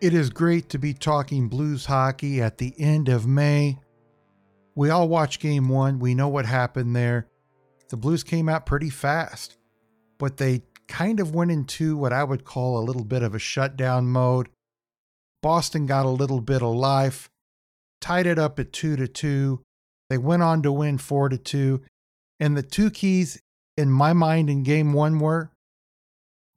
It is great to be talking Blues hockey at the end of May. We all watched game one, we know what happened there the Blues came out pretty fast, but they kind of went into what I would call a little bit of a shutdown mode. Boston got a little bit of life, tied it up at 2 to 2. They went on to win 4 to 2, and the two keys in my mind in game 1 were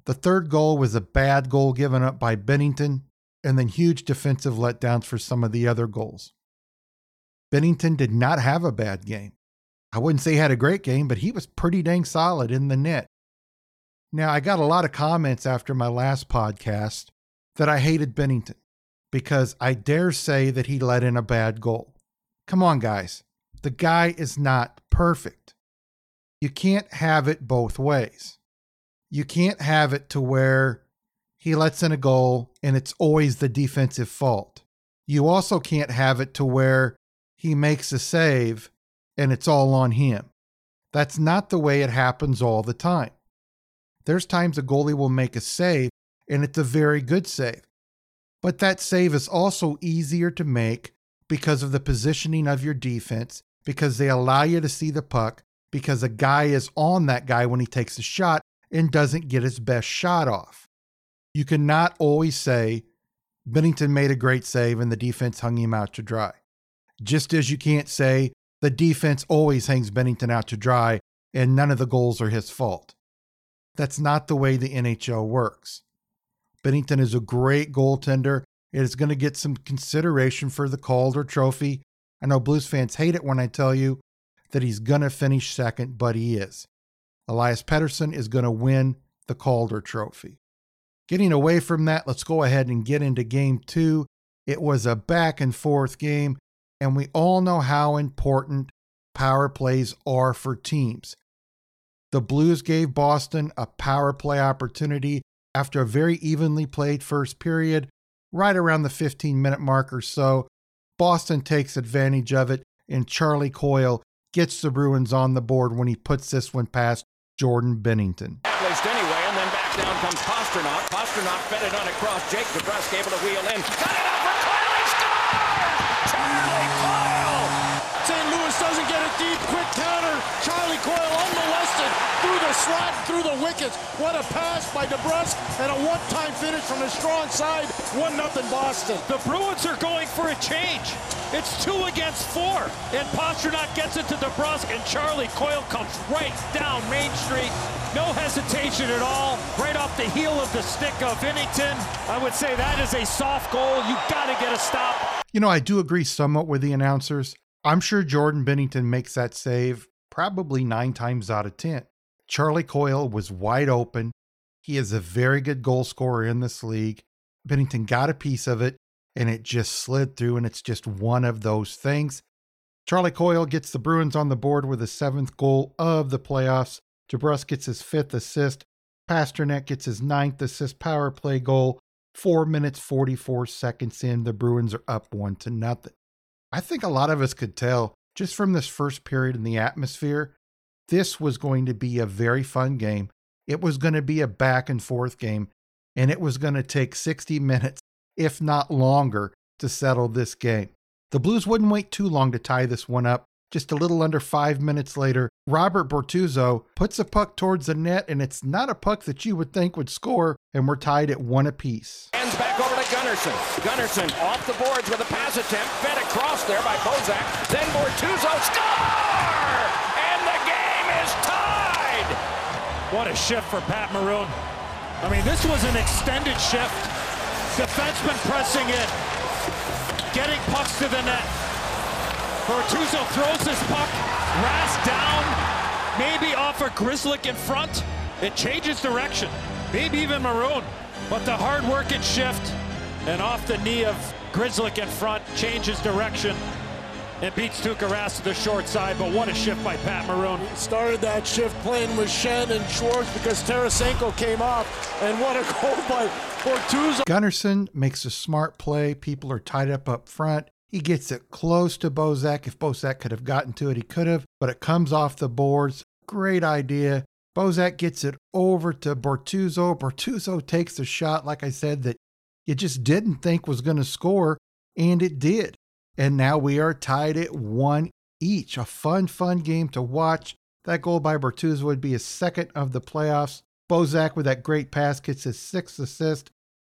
the third goal was a bad goal given up by Binnington and then huge defensive letdowns for some of the other goals. Binnington did not have a bad game. I wouldn't say he had a great game, but he was pretty dang solid in the net. Now, I got a lot of comments after my last podcast that I hated Binnington because I dare say that he let in a bad goal. Come on, guys. The guy is not perfect. You can't have it both ways. You can't have it to where he lets in a goal and it's always the defensive fault. You also can't have it to where he makes a save and it's all on him. That's not the way it happens all the time. There's times a goalie will make a save, and it's a very good save. But that save is also easier to make because of the positioning of your defense, because they allow you to see the puck, because a guy is on that guy when he takes a shot and doesn't get his best shot off. You cannot always say Binnington made a great save and the defense hung him out to dry. Just as you can't say the defense always hangs Binnington out to dry and none of the goals are his fault. That's not the way the NHL works. Binnington is a great goaltender. It is going to get some consideration for the Calder Trophy. I know Blues fans hate it when I tell you that he's going to finish second, but he is. Elias Pettersson is going to win the Calder Trophy. Getting away from that, let's go ahead and get into game two. It was a back and forth game and we all know how important power plays are for teams. The Blues gave Boston a power play opportunity after a very evenly played first period, right around the 15 minute mark or so. Boston takes advantage of it, and Charlie Coyle gets the Bruins on the board when he puts this one past Jordan Binnington. Placed and then back down comes Pastrnak. Pastrnak fed it on across Jake DeBrusk, able to wheel in. Cut it out for Coyle, he scores! Charlie St. Louis doesn't get it deep. Quick counter. Charlie Coyle unmolested through the slot, through the wickets. What a pass by DeBrusk and a one-time finish from the strong side. 1-0 Boston. The Bruins are going for a change. It's two against four. And Pastrnak gets it to DeBrusk, and Charlie Coyle comes right down Main Street. No hesitation at all. Right off the heel of the stick of Binnington. I would say that is a soft goal. You got to get a stop. You know, I do agree somewhat with the announcers. I'm sure Jordan Binnington makes that save probably nine times out of 10. Charlie Coyle was wide open. He is a very good goal scorer in this league. Binnington got a piece of it and it just slid through, and it's just one of those things. Charlie Coyle gets the Bruins on the board with a seventh goal of the playoffs. DeBrusk gets his fifth assist. Pastrnak gets his ninth assist power play goal. Four minutes, 44 seconds in, the Bruins are up one to nothing. I think a lot of us could tell just from this first period in the atmosphere, this was going to be a very fun game. It was going to be a back and forth game, and it was going to take 60 minutes, if not longer, to settle this game. The Blues wouldn't wait too long to tie this one up. Just a little under five minutes later, Robert Bortuzzo puts a puck towards the net, and it's not a puck that you would think would score, and we're tied at one apiece. Hands back over to Gunnarsson. Gunnarsson off the boards with a pass attempt, fed across there by Bozak. Then Bortuzzo score! And the game is tied! What a shift for Pat Maroon. I mean, this was an extended shift. Defenseman pressing in, getting pucks to the net. Bortuzzo throws this puck, Rask down, maybe off a of Grzelcyk in front. It changes direction, maybe even Maroon. But the hard work and shift, and off the knee of Grzelcyk in front, changes direction, and beats Tuukka Rask to the short side, but what a shift by Pat Maroon. Started that shift playing with Schenn and Schwartz because Tarasenko came off, and what a goal by Bortuzzo. Gunnarsson makes a smart play. People are tied up up front. He gets it close to Bozak. If Bozak could have gotten to it, he could have, but it comes off the boards. Great idea. Bozak gets it over to Bortuzzo. Bortuzzo takes a shot, like I said, that you just didn't think was going to score, and it did. And now we are tied at one each. A fun, fun game to watch. That goal by Bortuzzo would be his second of the playoffs. Bozak with that great pass gets his sixth assist.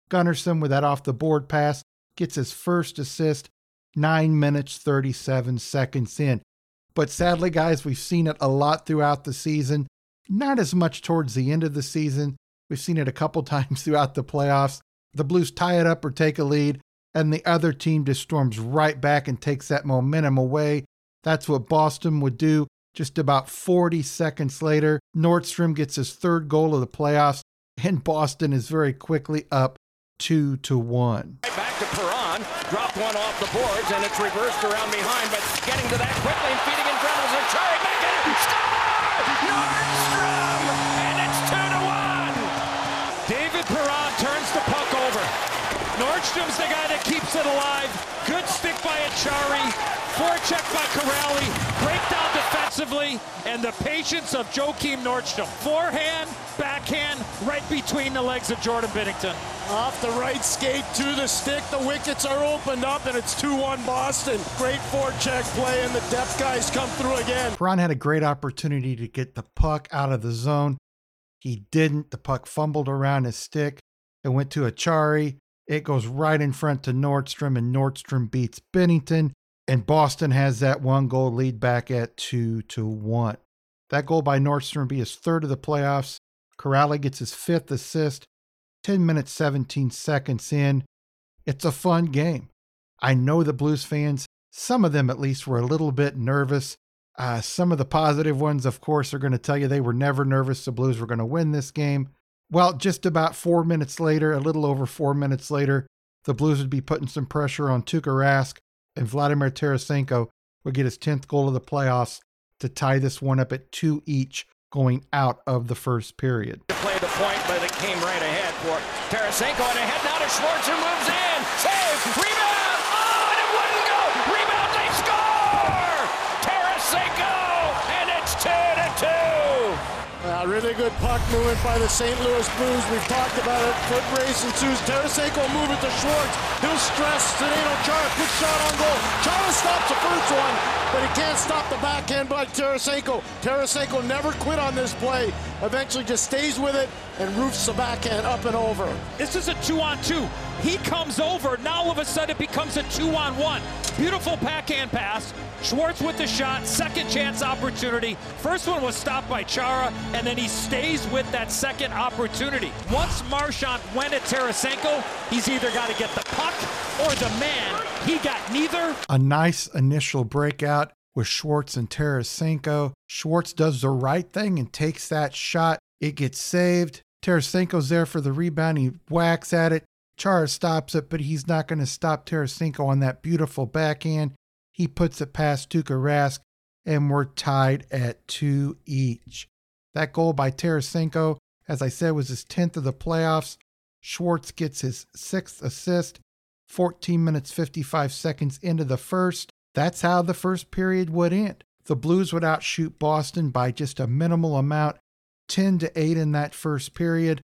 Gunnarsson with that off the board pass gets his first assist. Nine minutes, 37 seconds in. But sadly, guys, we've seen it a lot throughout the season. Not as much towards the end of the season. We've seen it a couple times throughout the playoffs. The Blues tie it up or take a lead, and the other team just storms right back and takes that momentum away. That's what Boston would do just about 40 seconds later. Nordstrom gets his third goal of the playoffs, and Boston is very quickly up 2 to 1. Back to Perron, dropped one off the boards, and it's reversed around behind, but getting to that quickly and feeding in front of Zachary back in. Score! Nordstrom! And it's 2 to 1! David Perron turns the puck over. Nordstrom's the guy that keeps it alive. Good stick by Acciari. Forecheck by Kuraly. Breakdown defensively. And the patience of Joakim Nordstrom. Forehand, backhand, right between the legs of Jordan Binnington. Off the right skate to the stick. The wickets are opened up, and it's 2 1 Boston. Great forecheck play, and the depth guys come through again. Perron had a great opportunity to get the puck out of the zone. He didn't. The puck fumbled around his stick. It went to Acciari. It goes right in front to Nordstrom, and Nordstrom beats Binnington. And Boston has that one goal lead back at two to one. That goal by Nordstrom be his third of the playoffs. Kuraly gets his fifth assist, 10 minutes, 17 seconds in. It's a fun game. I know the Blues fans, some of them at least, were a little bit nervous. Uh, some of the positive ones, of course, are going to tell you they were never nervous the Blues were going to win this game. Well, just about four minutes later, a little over four minutes later, the Blues would be putting some pressure on Tuukka Rask, and Vladimir Tarasenko would get his 10th goal of the playoffs to tie this one up at two each going out of the first period. To play the point, but it came right ahead for Tarasenko, and ahead now to Schwartz, moves in. Good puck movement by the St. Louis Blues. We've talked about it. Foot race ensues. Tarasenko move it to Schwartz. He'll stress Zdeno Chara. Good shot on goal. Chara stops the first one, but he can't stop the backhand by Tarasenko. Tarasenko never quit on this play. Eventually just stays with it and roofs the backhand up and over. This is a two on two. He comes over. Now all of a sudden it becomes a two on one. Beautiful backhand pass. Schwartz with the shot. Second chance opportunity. First one was stopped by Chara, and then he stays with that second opportunity. Once Marchand went at Tarasenko, he's either got to get the puck or the man. He got neither. A nice initial breakout with Schwartz and Tarasenko. Schwartz does the right thing and takes that shot. It gets saved. Tarasenko's there for the rebound. He whacks at it. Chara stops it, but he's not going to stop Tarasenko on that beautiful backhand. He puts it past Tuukka Rask, and we're tied at two each. That goal by Tarasenko, as I said, was his 10th of the playoffs. Schwartz gets his sixth assist, 14 minutes 55 seconds into the first. That's how the first period would end. The Blues would outshoot Boston by just a minimal amount, 10 to 8 in that first period.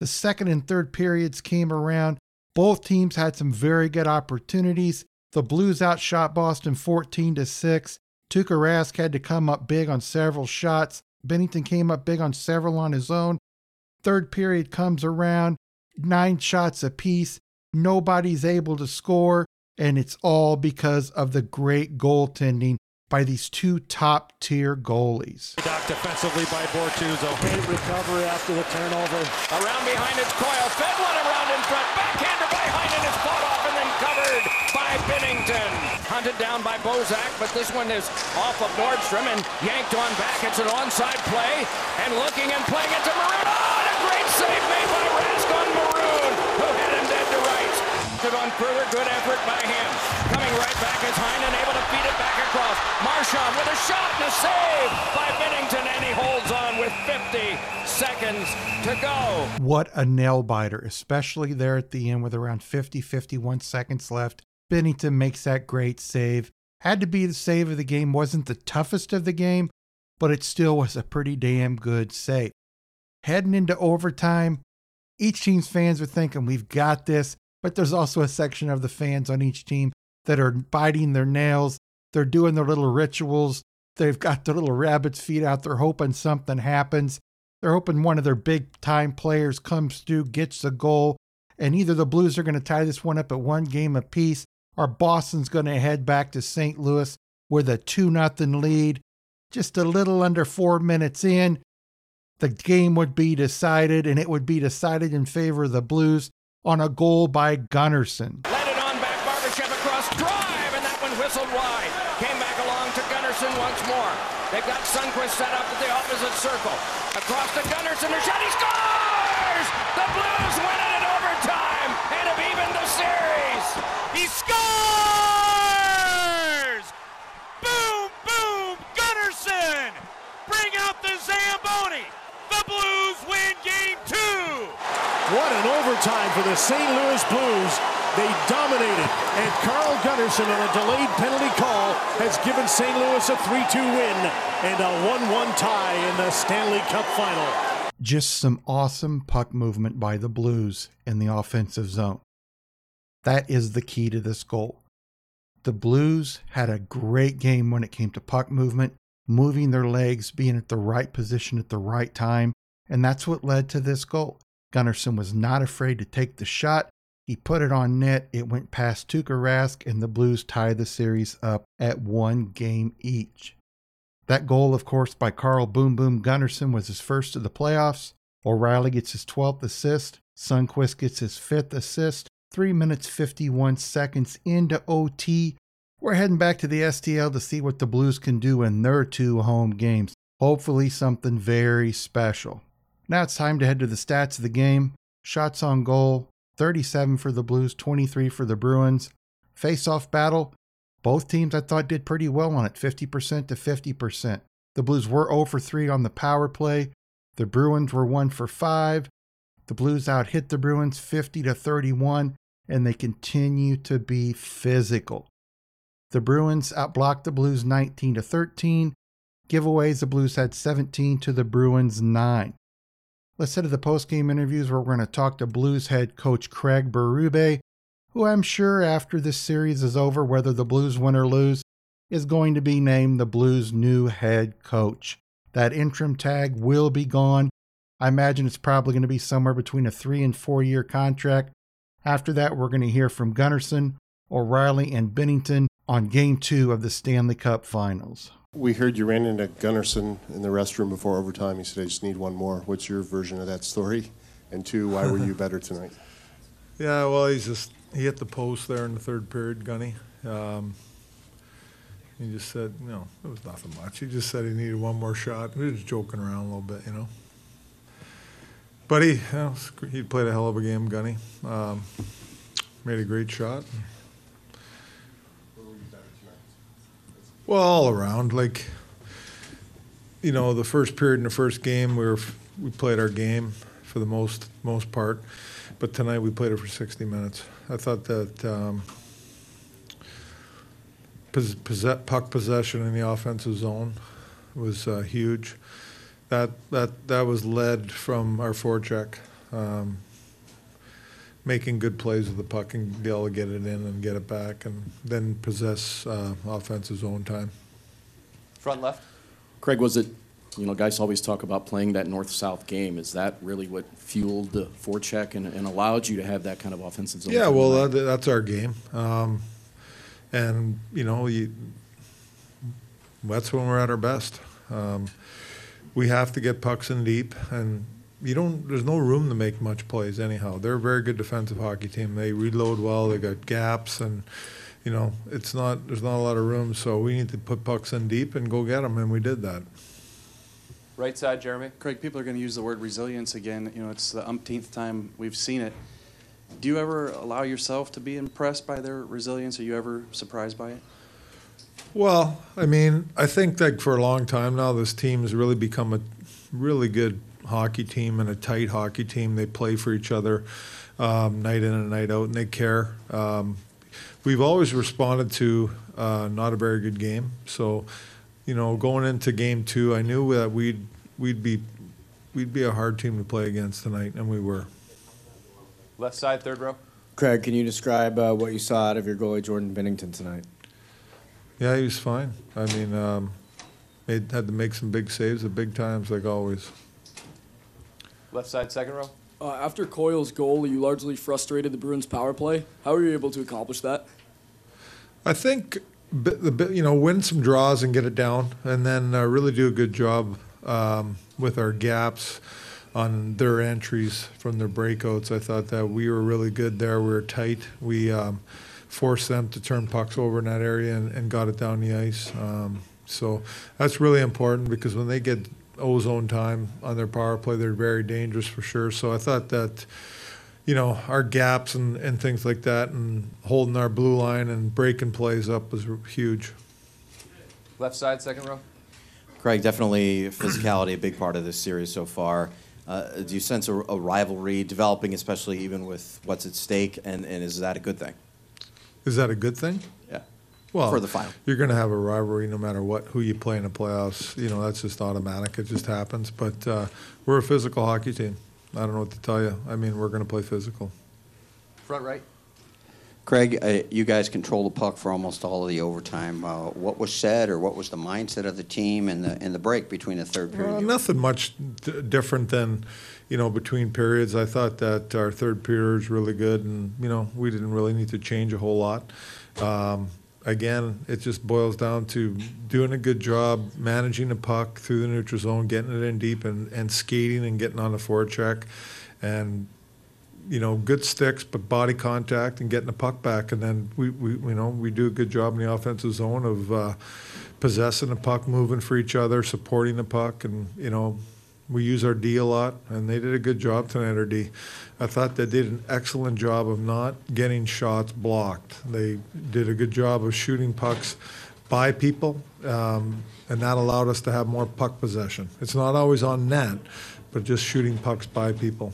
The second and third periods came around. Both teams had some very good opportunities. The Blues outshot Boston 14 to 6. Tuukka Rask had to come up big on several shots. Binnington came up big on several on his own. Third period comes around, nine shots apiece. Nobody's able to score, and it's all because of the great goaltending by these two top tier goalies. Docked defensively by Bortuzzo. Great recovery after the turnover. Around behind it's Coyle. Fed one around in front. Backhander by Heinen is fought off and then covered by Binnington. Hunted down by Bozak, but this one is off of Nordstrom and yanked on back. It's an onside play. And looking and playing it to Maroon. Oh, and a great save made by Rask on Maroon, who had him dead to rights. intercepted on further good effort by him. Coming right back is Heinen able to feed it back across. Marchand with a shot and a save by Binnington, and he holds on with 50 seconds to go. What a nail biter, especially there at the end with around 50, 51 seconds left. Binnington makes that great save. Had to be the save of the game, wasn't the toughest of the game, but it still was a pretty damn good save. Heading into overtime, each team's fans are thinking, we've got this, but there's also a section of the fans on each team that are biting their nails. They're doing their little rituals. They've got their little rabbit's feet out. They're hoping something happens. They're hoping one of their big time players comes through, gets the goal, and either the Blues are going to tie this one up at one game apiece, or Boston's going to head back to St. Louis with a 2 0 lead. Just a little under four minutes in, the game would be decided, and it would be decided in favor of the Blues on a goal by Gunnarsson. Whistled wide. Came back along to Gunnarsson once more. They've got Sundqvist set up at the opposite circle. Across to Gunnarsson, a shot, he scores! The Blues win it in overtime and have evened the series. He scores! Boom, boom, Gunnarsson! Bring out the Zamboni! The Blues win game two! What an overtime for the St. Louis Blues. They dominated, and Carl Gunnarsson on a delayed penalty call has given St. Louis a 3-2 win and a 1-1 tie in the Stanley Cup final. Just some awesome puck movement by the Blues in the offensive zone. That is the key to this goal. The Blues had a great game when it came to puck movement, moving their legs, being at the right position at the right time, and that's what led to this goal. Gunnarsson was not afraid to take the shot. He put it on net. It went past Tuukka Rask, and the Blues tied the series up at one game each. That goal, of course, by Carl Boom Boom Gunnarsson was his first of the playoffs. O'Reilly gets his 12th assist. Sundqvist gets his fifth assist. 3 minutes 51 seconds into OT. We're heading back to the STL to see what the Blues can do in their two home games. Hopefully, something very special. Now it's time to head to the stats of the game. Shots on goal 37 for the Blues, 23 for the Bruins. Face off battle both teams I thought did pretty well on it 50% to 50%. The Blues were 0 for 3 on the power play. The Bruins were 1 for 5. The Blues out hit the Bruins 50 to 31, and they continue to be physical. The Bruins outblocked the Blues 19 to 13. Giveaways, the Blues had 17 to the Bruins 9. Let's head to the post-game interviews where we're going to talk to Blues head coach Craig Berube, who I'm sure after this series is over, whether the Blues win or lose, is going to be named the Blues' new head coach. That interim tag will be gone. I imagine it's probably going to be somewhere between a three and four year contract. After that, we're going to hear from Gunnarsson, O'Reilly, and Binnington on game two of the Stanley Cup finals. We heard you ran into Gunnarsson in the restroom before overtime. He said, I just need one more. What's your version of that story? And two, why were you better tonight? Yeah, well, he's just he hit the post there in the third period, Gunny. Um, he just said, you know, it was nothing much. He just said he needed one more shot. We were just joking around a little bit, you know. But he, you know, he played a hell of a game, Gunny. Um, made a great shot. Well, all around, like, you know, the first period in the first game, we were we played our game for the most most part, but tonight we played it for 60 minutes. I thought that um, pos- possess- puck possession in the offensive zone was uh, huge. That that that was led from our forecheck, um, making good plays with the puck and be able to get it in and get it back, and then possess uh, offensive zone time. Front left. Craig, was it, you know, guys always talk about playing that north south game. Is that really what fueled the forecheck and, and allowed you to have that kind of offensive zone? Yeah, well, that, that's our game, um, and you know, you, that's when we're at our best. Um, we have to get pucks in deep, and you don't. There's no room to make much plays anyhow. They're a very good defensive hockey team. They reload well. They got gaps, and you know, it's not. There's not a lot of room. So we need to put pucks in deep and go get them, and we did that. right side, Jeremy. Craig, people are going to use the word resilience again. You know, it's the umpteenth time we've seen it. Do you ever allow yourself to be impressed by their resilience? Are you ever surprised by it? Well, I mean, I think that for a long time now, this team has really become a really good hockey team and a tight hockey team. They play for each other um, night in and night out, and they care. Um, we've always responded to uh, not a very good game, so you know, going into game two, I knew that we'd we'd be we'd be a hard team to play against tonight, and we were. Left side, third row. Craig, can you describe uh, what you saw out of your goalie Jordan Binnington tonight? Yeah, he was fine. I mean, um, made, had to make some big saves at big times, like always. Left side, second row. Uh, after Coyle's goal, you largely frustrated the Bruins' power play. How were you able to accomplish that? I think the you know win some draws and get it down, and then uh, really do a good job um, with our gaps on their entries from their breakouts. I thought that we were really good there. We were tight. We um, forced them to turn pucks over in that area and, and got it down the ice. Um, so that's really important because when they get ozone time on their power play, they're very dangerous for sure. So I thought that, you know, our gaps and, and things like that and holding our blue line and breaking plays up was huge. Left side, second row. Craig, definitely physicality a big part of this series so far. Uh, do you sense a, a, rivalry developing, especially even with what's at stake, and, and is that a good thing? Is that a good thing? Yeah. Well, for the final, you're going to have a rivalry no matter what who you play in the playoffs. You know that's just automatic. It just happens. But uh, we're a physical hockey team. I don't know what to tell you. I mean, we're going to play physical. Front right. Craig, uh, you guys control the puck for almost all of the overtime. Uh, what was said, or what was the mindset of the team in the in the break between the third period? Well, nothing much d- different than you know between periods. I thought that our third period was really good, and you know we didn't really need to change a whole lot. Um, again, it just boils down to doing a good job managing the puck through the neutral zone, getting it in deep, and, and skating and getting on the forecheck, and you know, good sticks, but body contact and getting the puck back. And then we, we you know, we do a good job in the offensive zone of uh, possessing the puck, moving for each other, supporting the puck, and you know, we use our D a lot, and they did a good job tonight. Our D, I thought they did an excellent job of not getting shots blocked. They did a good job of shooting pucks by people, um, and that allowed us to have more puck possession. It's not always on net, but just shooting pucks by people.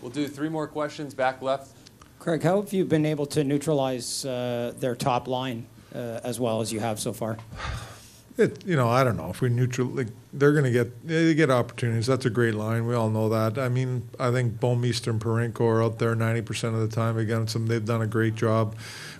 We'll do three more questions. Back left. Craig, how have you been able to neutralize uh, their top line uh, as well as you have so far? It, you know, I don't know if we neutral. Like, they're going to get they get opportunities. That's a great line. We all know that. I mean, I think Bouwmeester and Parayko are out there 90% of the time against them. They've done a great job.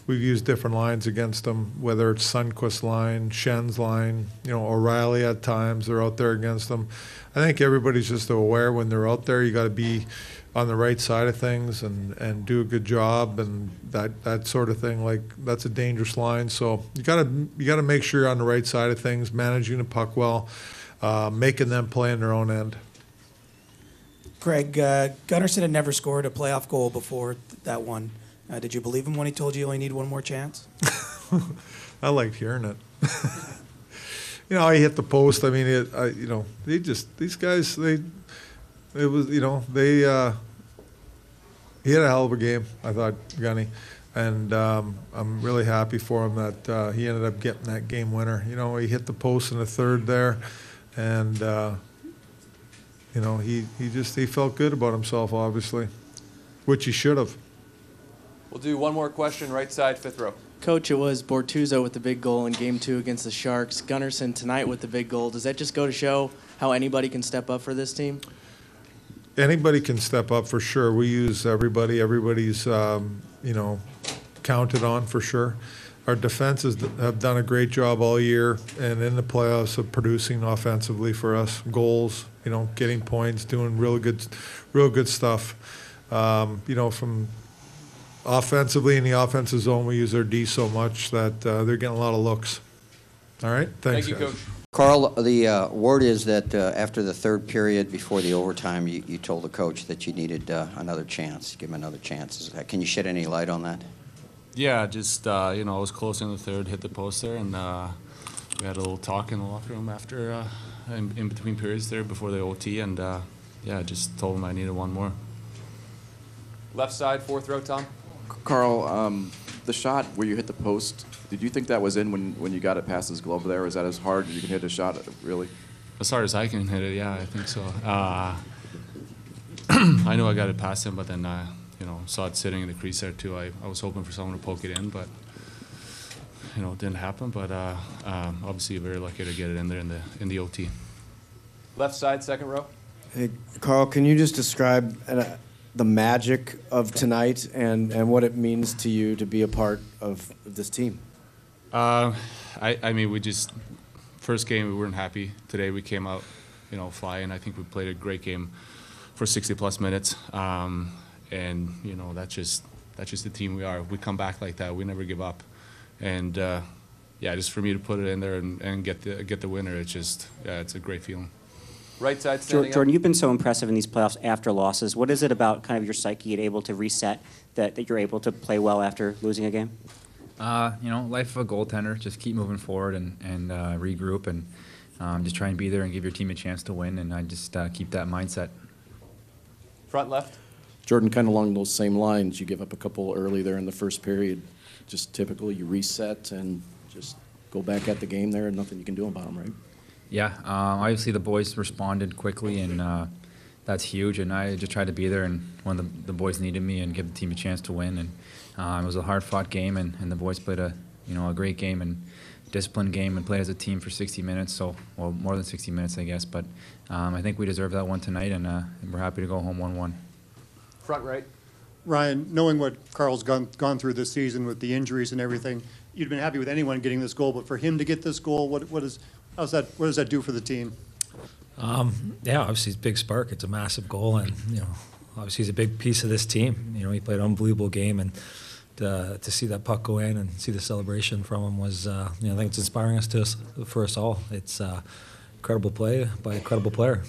We've used different lines against them, whether it's Sundqvist line, Schenn's line, you know, O'Reilly at times. They're out there against them. I think everybody's just aware when they're out there. You got to be on the right side of things and, and do a good job and that, that sort of thing. Like that's a dangerous line. So you gotta you gotta make sure you're on the right side of things, managing the puck well, uh, making them play in their own end. Craig, uh, Gunnarsson had never scored a playoff goal before that one. Uh, did you believe him when he told you you only need one more chance? I liked hearing it. you know, he hit the post. I mean, it, I, you know, they just these guys they it was you know they uh, he had a hell of a game. I thought Gunny, and um, I'm really happy for him that uh, he ended up getting that game winner. You know, he hit the post in the third there, and uh, you know he he just he felt good about himself, obviously, which he should have. We'll do one more question, right side, fifth row. Coach, it was Bortuzzo with the big goal in Game Two against the Sharks. Gunnarsson tonight with the big goal. Does that just go to show how anybody can step up for this team? Anybody can step up for sure. We use everybody. Everybody's um, you know counted on for sure. Our defenses have done a great job all year and in the playoffs of producing offensively for us goals. You know, getting points, doing real good, real good stuff. Um, you know, from offensively in the offensive zone, we use our D so much that uh, they're getting a lot of looks. All right, thanks. Thank you, guys. coach. Carl, the uh, word is that uh, after the third period, before the overtime, you, you told the coach that you needed uh, another chance, give him another chance. Can you shed any light on that? Yeah, just uh, you know, I was close in the third, hit the post there, and uh, we had a little talk in the locker room after, uh, in, in, between periods there before the OT, and yeah, just told him I needed one more. Left side, fourth row, Tom. Carl, um, the shot where you hit the post, did you think that was in when, when you got it past his glove there? Is that as hard as you can hit a shot, really? As hard as I can hit it, yeah, I think so. Uh, I know I got it past him, but then uh, you know saw it sitting in the crease there too. I, I was hoping for someone to poke it in, but you know it didn't happen. But uh, um, obviously very lucky to get it in there in the in the OT. Left side, second row. Hey, Carl, can you just describe uh, the magic of tonight and, and what it means to you to be a part of this team? Uh, I, I mean, we just first game we weren't happy. Today we came out, you know, flying. I think we played a great game for 60 plus minutes, um, and you know that's just that's just the team we are. We come back like that. We never give up, and uh, yeah, just for me to put it in there and, and get the get the winner, it's just yeah, it's a great feeling. Right side Jor- standing Jordan, you've been so impressive in these playoffs after losses. What is it about kind of your psyche and able to reset that, that you're able to play well after losing a game? Uh, you know, life of a goaltender. Just keep moving forward and and uh, regroup and um, just try and be there and give your team a chance to win. And I just uh, keep that mindset. Front left. Jordan, kind of along those same lines, you give up a couple early there in the first period. Just typically, you reset and just go back at the game there, and nothing you can do about them, right? Yeah, um, obviously the boys responded quickly, and uh, that's huge. And I just tried to be there, and when the, the boys needed me, and give the team a chance to win. And uh, it was a hard-fought game, and, and the boys played a you know a great game and disciplined game, and played as a team for 60 minutes. So well, more than 60 minutes, I guess. But um, I think we deserve that one tonight, and, uh, and we're happy to go home 1-1. Front right. Ryan, knowing what Carl's gone, gone through this season with the injuries and everything, you'd been happy with anyone getting this goal, but for him to get this goal, what, what is, how's that, what does that do for the team? Um, yeah, obviously it's a big spark. It's a massive goal, and you know, obviously he's a big piece of this team. You know, he played an unbelievable game, and to, to see that puck go in and see the celebration from him was, uh, you know, I think it's inspiring us to us, for us all. It's uh, incredible play by a incredible player.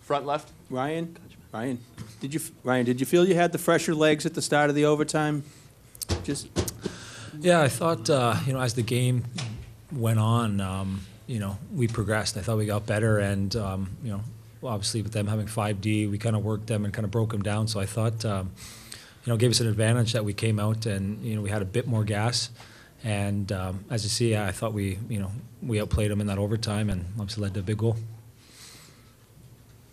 Front left. Ryan, Ryan, did you Ryan? Did you feel you had the fresher legs at the start of the overtime? Just Yeah, I thought uh, you know as the game went on, um, you know, we progressed. I thought we got better, and um, you know, obviously with them having 5D, we kind of worked them and kind of broke them down. So I thought, um, you know, gave us an advantage that we came out and you know we had a bit more gas. And um, as you see, I thought we, you know, we outplayed them in that overtime, and obviously led to a big goal.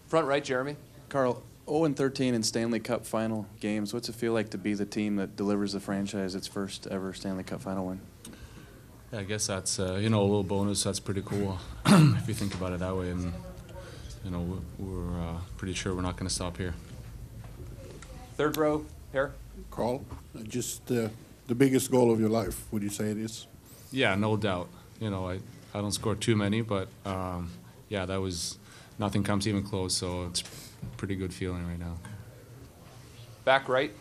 Front right, Jeremy. Carl, 0 and 13 in Stanley Cup final games. What's it feel like to be the team that delivers the franchise its first ever Stanley Cup final win? Yeah, I guess that's uh, you know a little bonus. That's pretty cool if you think about it that way. And you know we're, we're uh, pretty sure we're not going to stop here. Third row, pair. Carl, just uh, the biggest goal of your life, would you say it is? Yeah, no doubt. You know I I don't score too many, but um, yeah, that was nothing comes even close. So it's a pretty good feeling right now. Back right.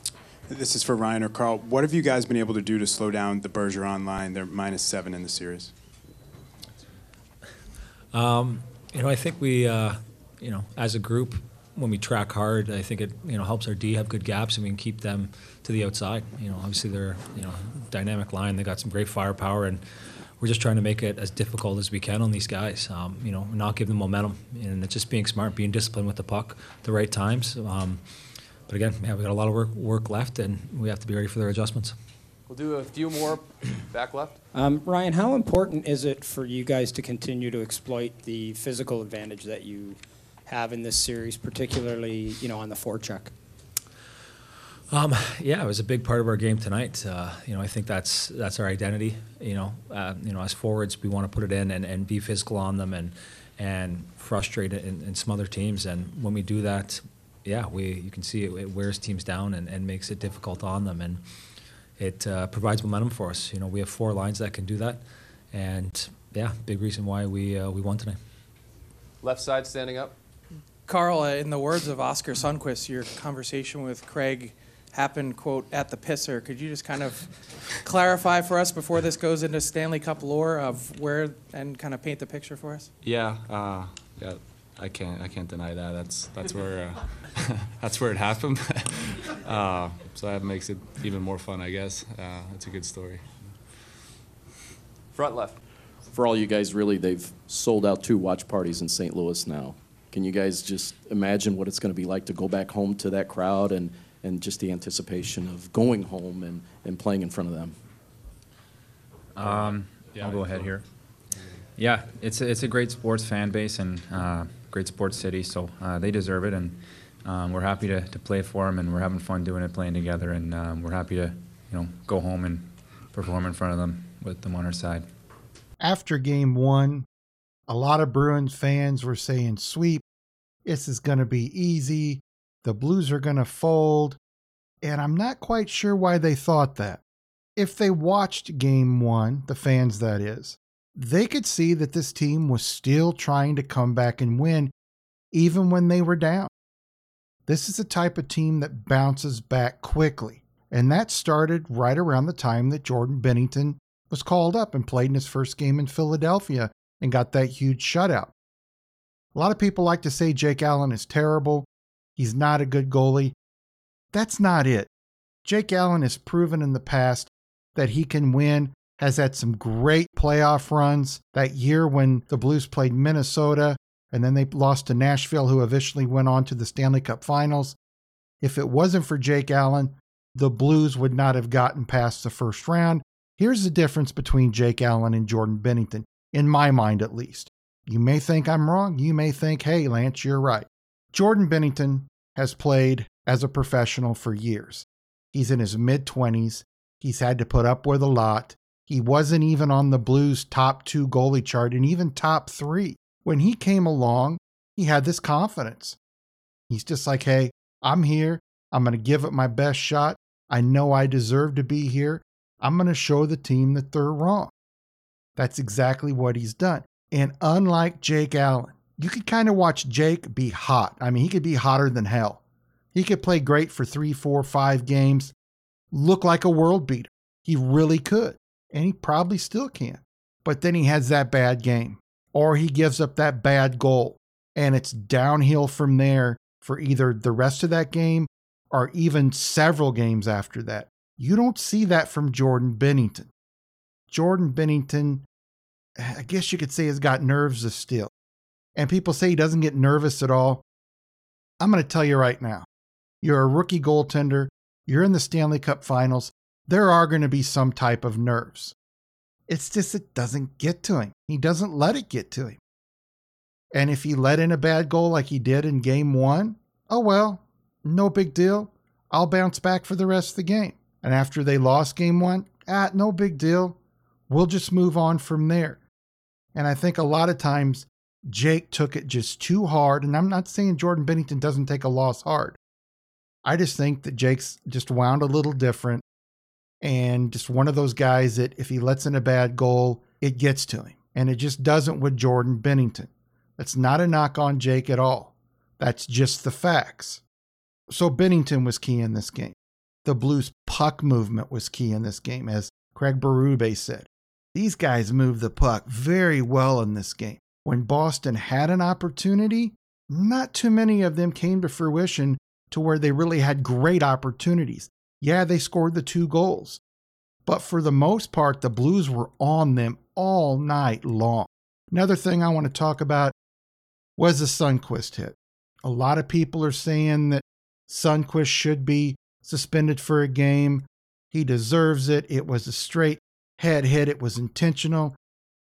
This is for Ryan or Carl. What have you guys been able to do to slow down the Bergeron line? They're minus seven in the series. Um, you know, I think we, uh, you know, as a group, when we track hard, I think it, you know, helps our D have good gaps and we can keep them to the outside. You know, obviously they're, you know, dynamic line. They got some great firepower and we're just trying to make it as difficult as we can on these guys. Um, you know, not give them momentum and it's just being smart, being disciplined with the puck, the right times. Um, but again, yeah, we got a lot of work, work left and we have to be ready for their adjustments. We'll do a few more. Back left. Um, Ryan, how important is it for you guys to continue to exploit the physical advantage that you have in this series, particularly you know on the forecheck? Um, yeah, it was a big part of our game tonight. Uh, you know, I think that's that's our identity. You know, uh, you know, as forwards, we want to put it in and, and be physical on them and and frustrate and, and some other teams. And when we do that, yeah, we you can see it, it wears teams down and, and makes it difficult on them. And it uh, provides momentum for us. You know, we have four lines that can do that, and yeah, big reason why we uh, we won tonight. Left side standing up. Carl, uh, in the words of Oscar Sundqvist, your conversation with Craig happened, quote, at the pisser. Could you just kind of clarify for us before this goes into Stanley Cup lore of where and kind of paint the picture for us? Yeah, uh, yeah, I can't I can't deny that. That's that's where uh, that's where it happened. uh, so that makes it even more fun, I guess. Uh, it's a good story. Front left. For all you guys, really, they've sold out two watch parties in St. Louis now. Can you guys just imagine what it's going to be like to go back home to that crowd and, and just the anticipation of going home and, and playing in front of them? Um, I'll go ahead here. Yeah, it's a, it's a great sports fan base and uh, great sports city, so uh, they deserve it, and um, we're happy to, to play for them, and we're having fun doing it, playing together, and um, we're happy to you know go home and perform in front of them with them on our side. After game one, a lot of Bruins fans were saying, sweep, this is going to be easy. The Blues are going to fold. And I'm not quite sure why they thought that. If they watched game one, the fans that is, they could see that this team was still trying to come back and win, even when they were down. This is the type of team that bounces back quickly. And that started right around the time that Jordan Binnington was called up and played in his first game in Philadelphia and got that huge shutout. A lot of people like to say Jake Allen is terrible. He's not a good goalie. That's not it. Jake Allen has proven in the past that he can win, has had some great playoff runs. That year when the Blues played Minnesota and then they lost to Nashville, who eventually went on to the Stanley Cup finals. If it wasn't for Jake Allen, the Blues would not have gotten past the first round. Here's the difference between Jake Allen and Jordan Binnington, in my mind at least. You may think I'm wrong. You may think, hey, Lance, you're right. Jordan Binnington has played as a professional for years. He's in his mid 20s. He's had to put up with a lot. He wasn't even on the Blues top two goalie chart and even top three. When he came along, he had this confidence. He's just like, hey, I'm here. I'm going to give it my best shot. I know I deserve to be here. I'm going to show the team that they're wrong. That's exactly what he's done. And unlike Jake Allen, you could kind of watch Jake be hot. I mean, he could be hotter than hell. He could play great for three, four, five games, look like a world beater. He really could. And he probably still can. But then he has that bad game, or he gives up that bad goal. And it's downhill from there for either the rest of that game or even several games after that. You don't see that from Jordan Binnington. Jordan Binnington, I guess you could say, has got nerves of steel. And people say he doesn't get nervous at all. I'm going to tell you right now you're a rookie goaltender, you're in the Stanley Cup finals, there are going to be some type of nerves. It's just it doesn't get to him. He doesn't let it get to him. And if he let in a bad goal like he did in game one, oh well, no big deal. I'll bounce back for the rest of the game. And after they lost game one, ah, no big deal. We'll just move on from there. And I think a lot of times Jake took it just too hard. And I'm not saying Jordan Binnington doesn't take a loss hard. I just think that Jake's just wound a little different and just one of those guys that if he lets in a bad goal, it gets to him. And it just doesn't with Jordan Binnington. That's not a knock on Jake at all. That's just the facts. So Binnington was key in this game. The Blues puck movement was key in this game, as Craig Berube said. These guys moved the puck very well in this game. When Boston had an opportunity, not too many of them came to fruition to where they really had great opportunities. Yeah, they scored the two goals. But for the most part, the Blues were on them all night long. Another thing I want to talk about was the Sundqvist hit. A lot of people are saying that Sundqvist should be suspended for a game. He deserves it. It was a straight head hit, it was intentional.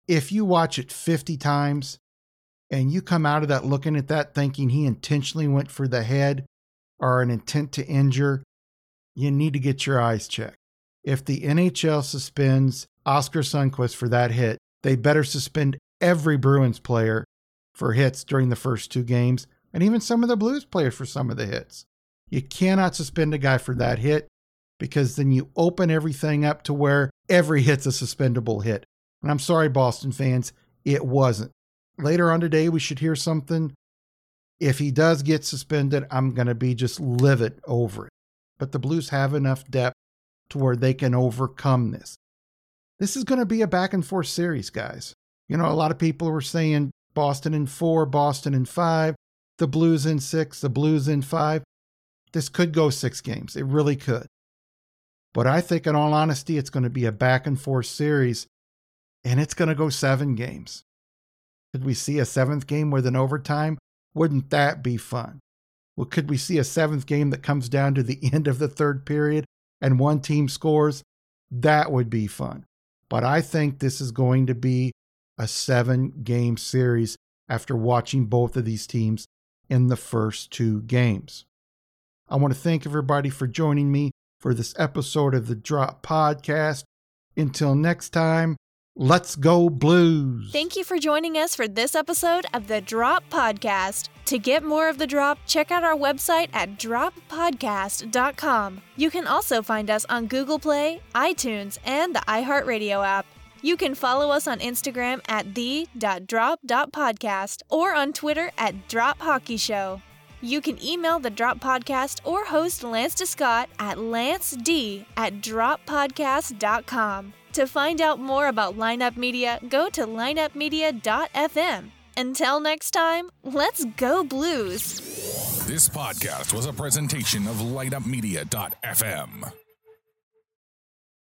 If you watch it 50 times and you come out of that looking at that thinking he intentionally went for the head or an intent to injure, you need to get your eyes checked. If the NHL suspends Oscar Sundqvist for that hit, they better suspend every Bruins player for hits during the first two games, and even some of the Blues players for some of the hits. You cannot suspend a guy for that hit because then you open everything up to where every hit's a suspendable hit. And I'm sorry, Boston fans, it wasn't. Later on today, we should hear something. If he does get suspended, I'm going to be just livid over it. But the Blues have enough depth to where they can overcome this. This is going to be a back and forth series, guys. You know, a lot of people were saying Boston in four, Boston in five, the Blues in six, the Blues in five. This could go six games. It really could. But I think, in all honesty, it's going to be a back and forth series, and it's going to go seven games. Could we see a seventh game with an overtime Wouldn't that be fun? Well, could we see a seventh game that comes down to the end of the third period and one team scores? That would be fun. But I think this is going to be a seven game series after watching both of these teams in the first two games. I want to thank everybody for joining me for this episode of the Drop Podcast. Until next time, let's go Blues. Thank you for joining us for this episode of the Drop Podcast. To get more of the drop, check out our website at droppodcast.com. You can also find us on Google Play, iTunes, and the iHeartRadio app. You can follow us on Instagram at the.drop.podcast or on Twitter at Drop Hockey Show. You can email the Drop Podcast or host Lance DeScott at lanced at droppodcast.com. To find out more about Lineup Media, go to lineupmedia.fm. Until next time, let's go Blues. This podcast was a presentation of lineupmedia.fm.